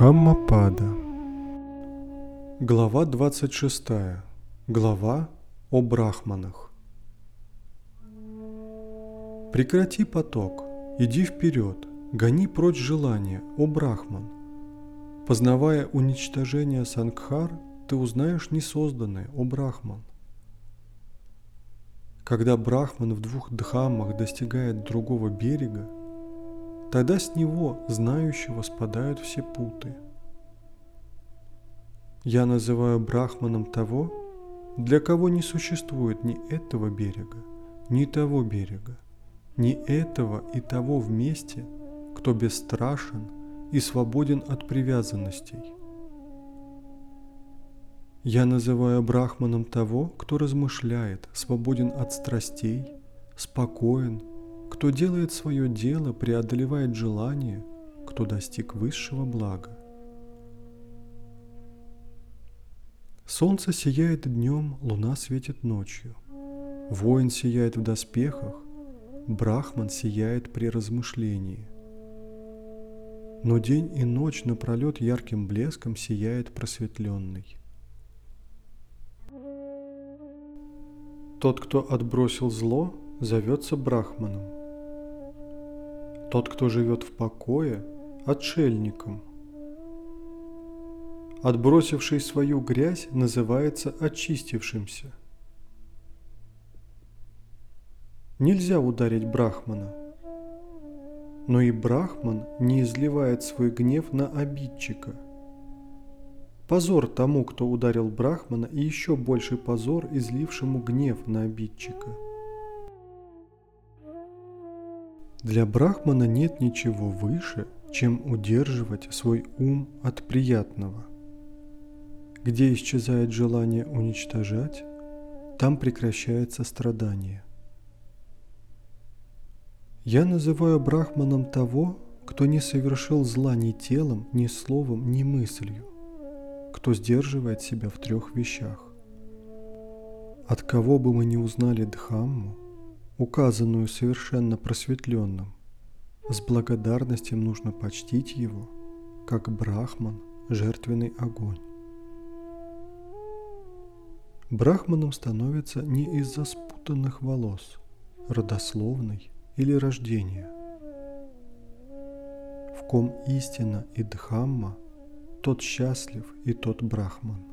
Дхаммапада Глава 26. Глава о брахманах. Прекрати поток, иди вперед, гони прочь желания, о брахман. Познавая уничтожение сангхар, ты узнаешь несозданное, о брахман. Когда брахман в двух дхаммах достигает другого берега, Тогда с него, знающего, спадают все путы. Я называю брахманом того, для кого не существует ни этого берега, ни того берега, ни этого и того вместе, кто бесстрашен и свободен от привязанностей. Я называю брахманом того, кто размышляет, свободен от страстей, спокоен кто делает свое дело, преодолевает желание, кто достиг высшего блага. Солнце сияет днем, луна светит ночью. Воин сияет в доспехах, брахман сияет при размышлении. Но день и ночь напролет ярким блеском сияет просветленный. Тот, кто отбросил зло, зовется брахманом – тот, кто живет в покое, отшельником. Отбросивший свою грязь называется очистившимся. Нельзя ударить брахмана, но и брахман не изливает свой гнев на обидчика. Позор тому, кто ударил брахмана, и еще больший позор излившему гнев на обидчика – Для брахмана нет ничего выше, чем удерживать свой ум от приятного. Где исчезает желание уничтожать, там прекращается страдание. Я называю брахманом того, кто не совершил зла ни телом, ни словом, ни мыслью, кто сдерживает себя в трех вещах. От кого бы мы ни узнали Дхамму, указанную совершенно просветленным. С благодарностью нужно почтить его, как брахман, жертвенный огонь. Брахманом становится не из-за спутанных волос, родословной или рождения. В ком истина и дхамма, тот счастлив и тот брахман.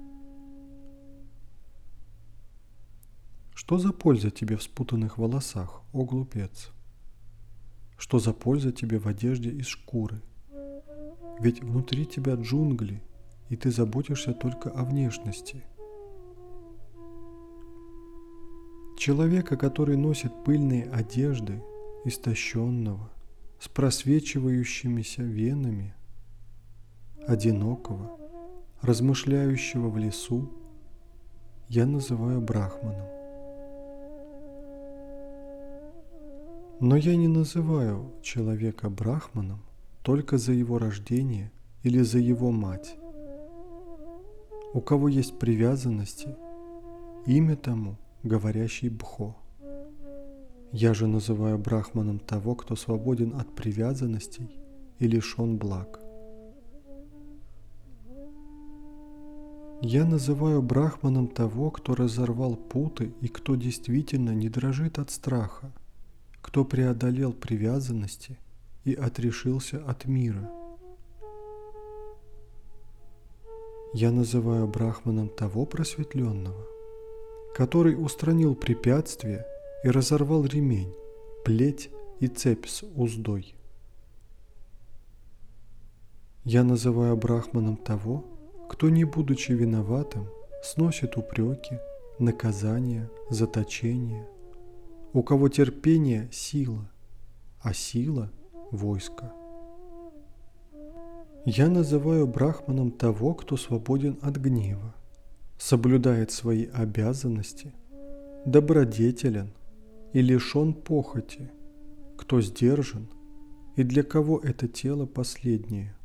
Что за польза тебе в спутанных волосах, о глупец? Что за польза тебе в одежде из шкуры? Ведь внутри тебя джунгли, и ты заботишься только о внешности. Человека, который носит пыльные одежды, истощенного, с просвечивающимися венами, одинокого, размышляющего в лесу, я называю брахманом. Но я не называю человека брахманом только за его рождение или за его мать. У кого есть привязанности, имя тому говорящий Бхо. Я же называю брахманом того, кто свободен от привязанностей и лишен благ. Я называю брахманом того, кто разорвал путы и кто действительно не дрожит от страха – кто преодолел привязанности и отрешился от мира. Я называю брахманом того просветленного, который устранил препятствия и разорвал ремень, плеть и цепь с уздой. Я называю брахманом того, кто, не будучи виноватым, сносит упреки, наказания, заточения – у кого терпение – сила, а сила – войско. Я называю брахманом того, кто свободен от гнева, соблюдает свои обязанности, добродетелен и лишен похоти, кто сдержан и для кого это тело последнее.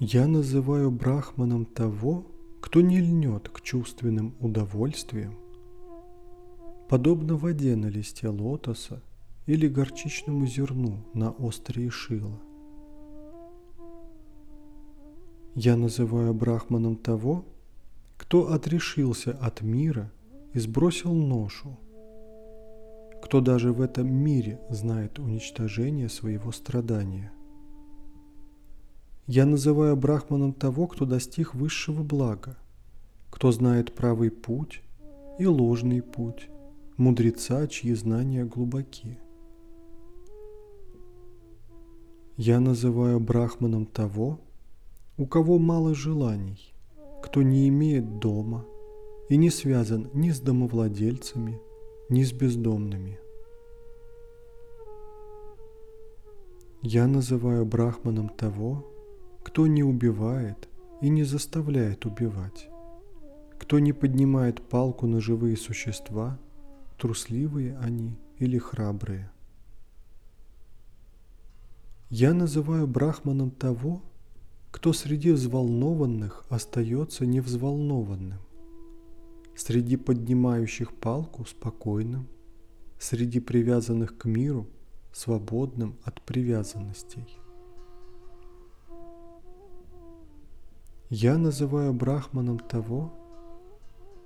Я называю брахманом того, кто не льнет к чувственным удовольствиям, подобно воде на листе лотоса или горчичному зерну на острые шила. Я называю брахманом того, кто отрешился от мира и сбросил ношу, кто даже в этом мире знает уничтожение своего страдания. Я называю брахманом того, кто достиг высшего блага, кто знает правый путь и ложный путь, мудреца, чьи знания глубоки. Я называю брахманом того, у кого мало желаний, кто не имеет дома и не связан ни с домовладельцами, ни с бездомными. Я называю брахманом того, кто не убивает и не заставляет убивать, кто не поднимает палку на живые существа, трусливые они или храбрые. Я называю брахманом того, кто среди взволнованных остается невзволнованным, среди поднимающих палку спокойным, среди привязанных к миру свободным от привязанностей. Я называю брахманом того,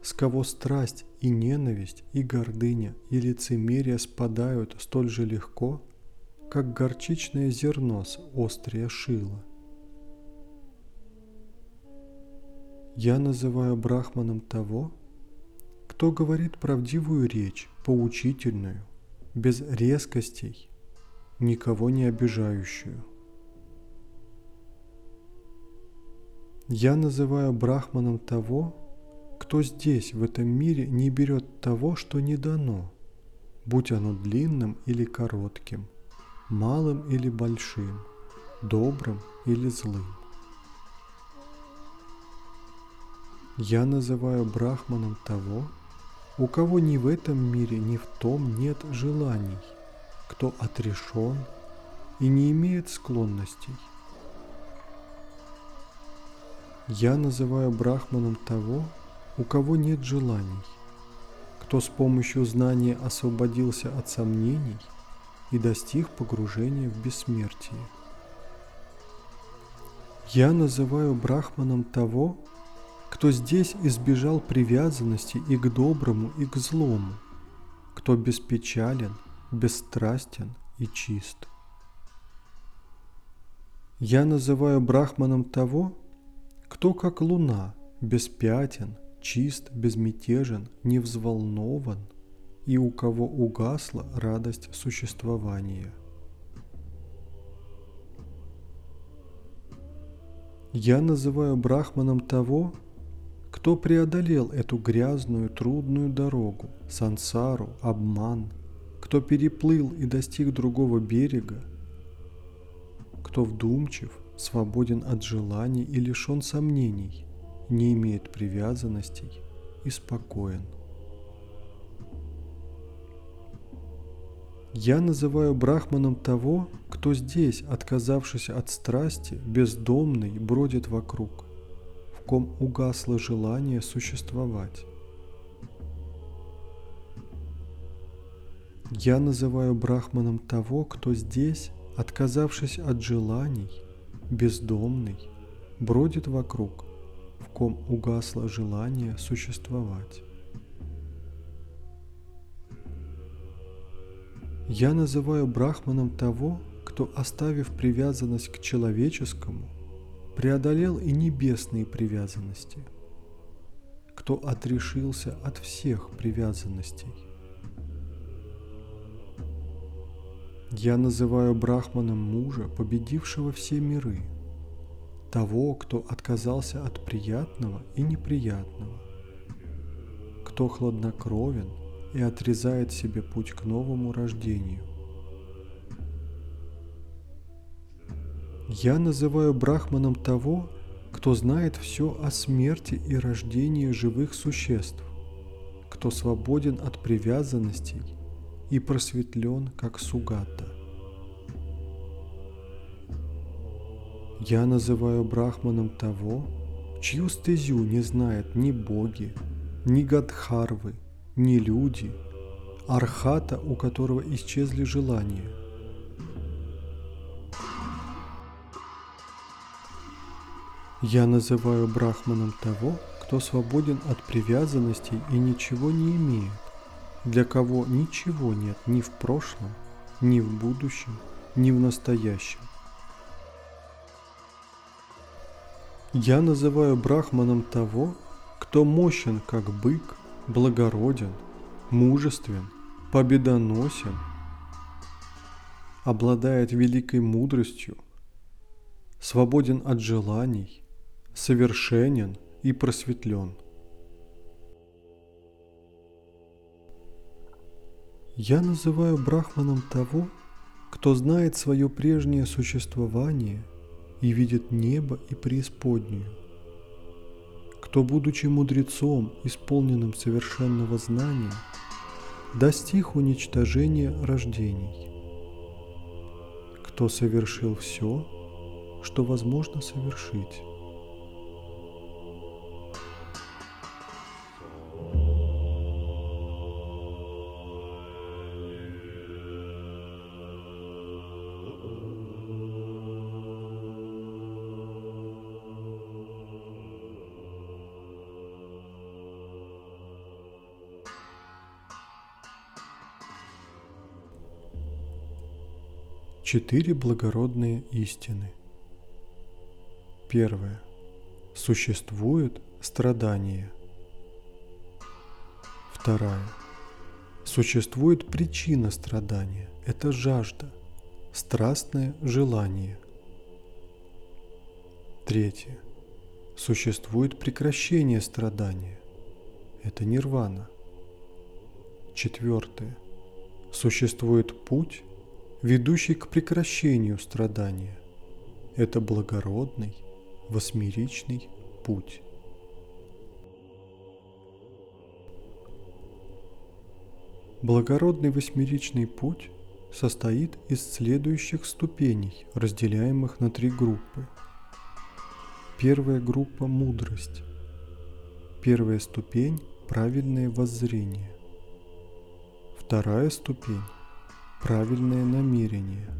с кого страсть и ненависть и гордыня и лицемерие спадают столь же легко, как горчичное зерно с острия шила. Я называю брахманом того, кто говорит правдивую речь, поучительную, без резкостей, никого не обижающую. Я называю брахманом того, кто здесь, в этом мире, не берет того, что не дано, будь оно длинным или коротким, малым или большим, добрым или злым. Я называю брахманом того, у кого ни в этом мире, ни в том нет желаний, кто отрешен и не имеет склонностей. Я называю брахманом того, у кого нет желаний, кто с помощью знания освободился от сомнений и достиг погружения в бессмертие. Я называю брахманом того, кто здесь избежал привязанности и к доброму, и к злому, кто беспечален, бесстрастен и чист. Я называю брахманом того, кто как луна, без пятен, чист, безмятежен, не взволнован, и у кого угасла радость существования. Я называю брахманом того, кто преодолел эту грязную, трудную дорогу, сансару, обман, кто переплыл и достиг другого берега, кто вдумчив, свободен от желаний и лишен сомнений, не имеет привязанностей и спокоен. Я называю брахманом того, кто здесь, отказавшись от страсти, бездомный, бродит вокруг ком угасло желание существовать. Я называю брахманом того, кто здесь, отказавшись от желаний, бездомный, бродит вокруг, в ком угасло желание существовать. Я называю брахманом того, кто, оставив привязанность к человеческому, преодолел и небесные привязанности, кто отрешился от всех привязанностей. Я называю брахманом мужа, победившего все миры, того, кто отказался от приятного и неприятного, кто хладнокровен и отрезает себе путь к новому рождению. Я называю брахманом того, кто знает все о смерти и рождении живых существ, кто свободен от привязанностей и просветлен, как сугата. Я называю брахманом того, чью стезю не знают ни боги, ни гадхарвы, ни люди, архата, у которого исчезли желания – Я называю брахманом того, кто свободен от привязанностей и ничего не имеет, для кого ничего нет ни в прошлом, ни в будущем, ни в настоящем. Я называю брахманом того, кто мощен, как бык, благороден, мужествен, победоносен, обладает великой мудростью, свободен от желаний, совершенен и просветлен. Я называю брахманом того, кто знает свое прежнее существование и видит небо и преисподнюю, кто, будучи мудрецом, исполненным совершенного знания, достиг уничтожения рождений, кто совершил все, что возможно совершить. Четыре благородные истины. Первое. Существует страдание. Вторая. Существует причина страдания. Это жажда, страстное желание. Третье. Существует прекращение страдания. Это нирвана. Четвертое. Существует путь, ведущий к прекращению страдания. Это благородный, восьмеричный путь. Благородный восьмеричный путь состоит из следующих ступеней, разделяемых на три группы. Первая группа – мудрость. Первая ступень – правильное воззрение. Вторая ступень правильное намерение.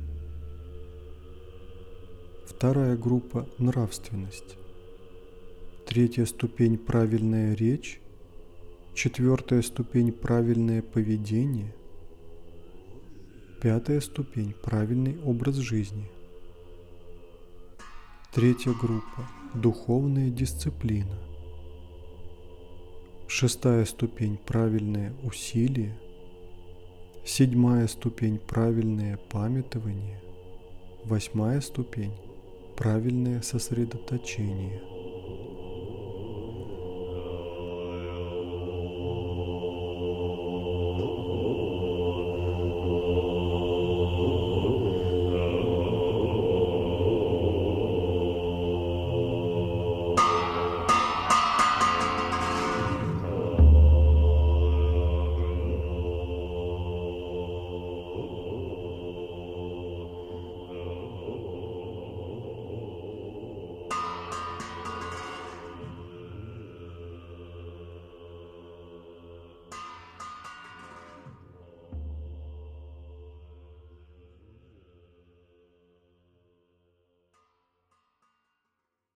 Вторая группа – нравственность. Третья ступень – правильная речь. Четвертая ступень – правильное поведение. Пятая ступень – правильный образ жизни. Третья группа – духовная дисциплина. Шестая ступень – правильное усилие – Седьмая ступень – правильное памятование. Восьмая ступень – правильное сосредоточение –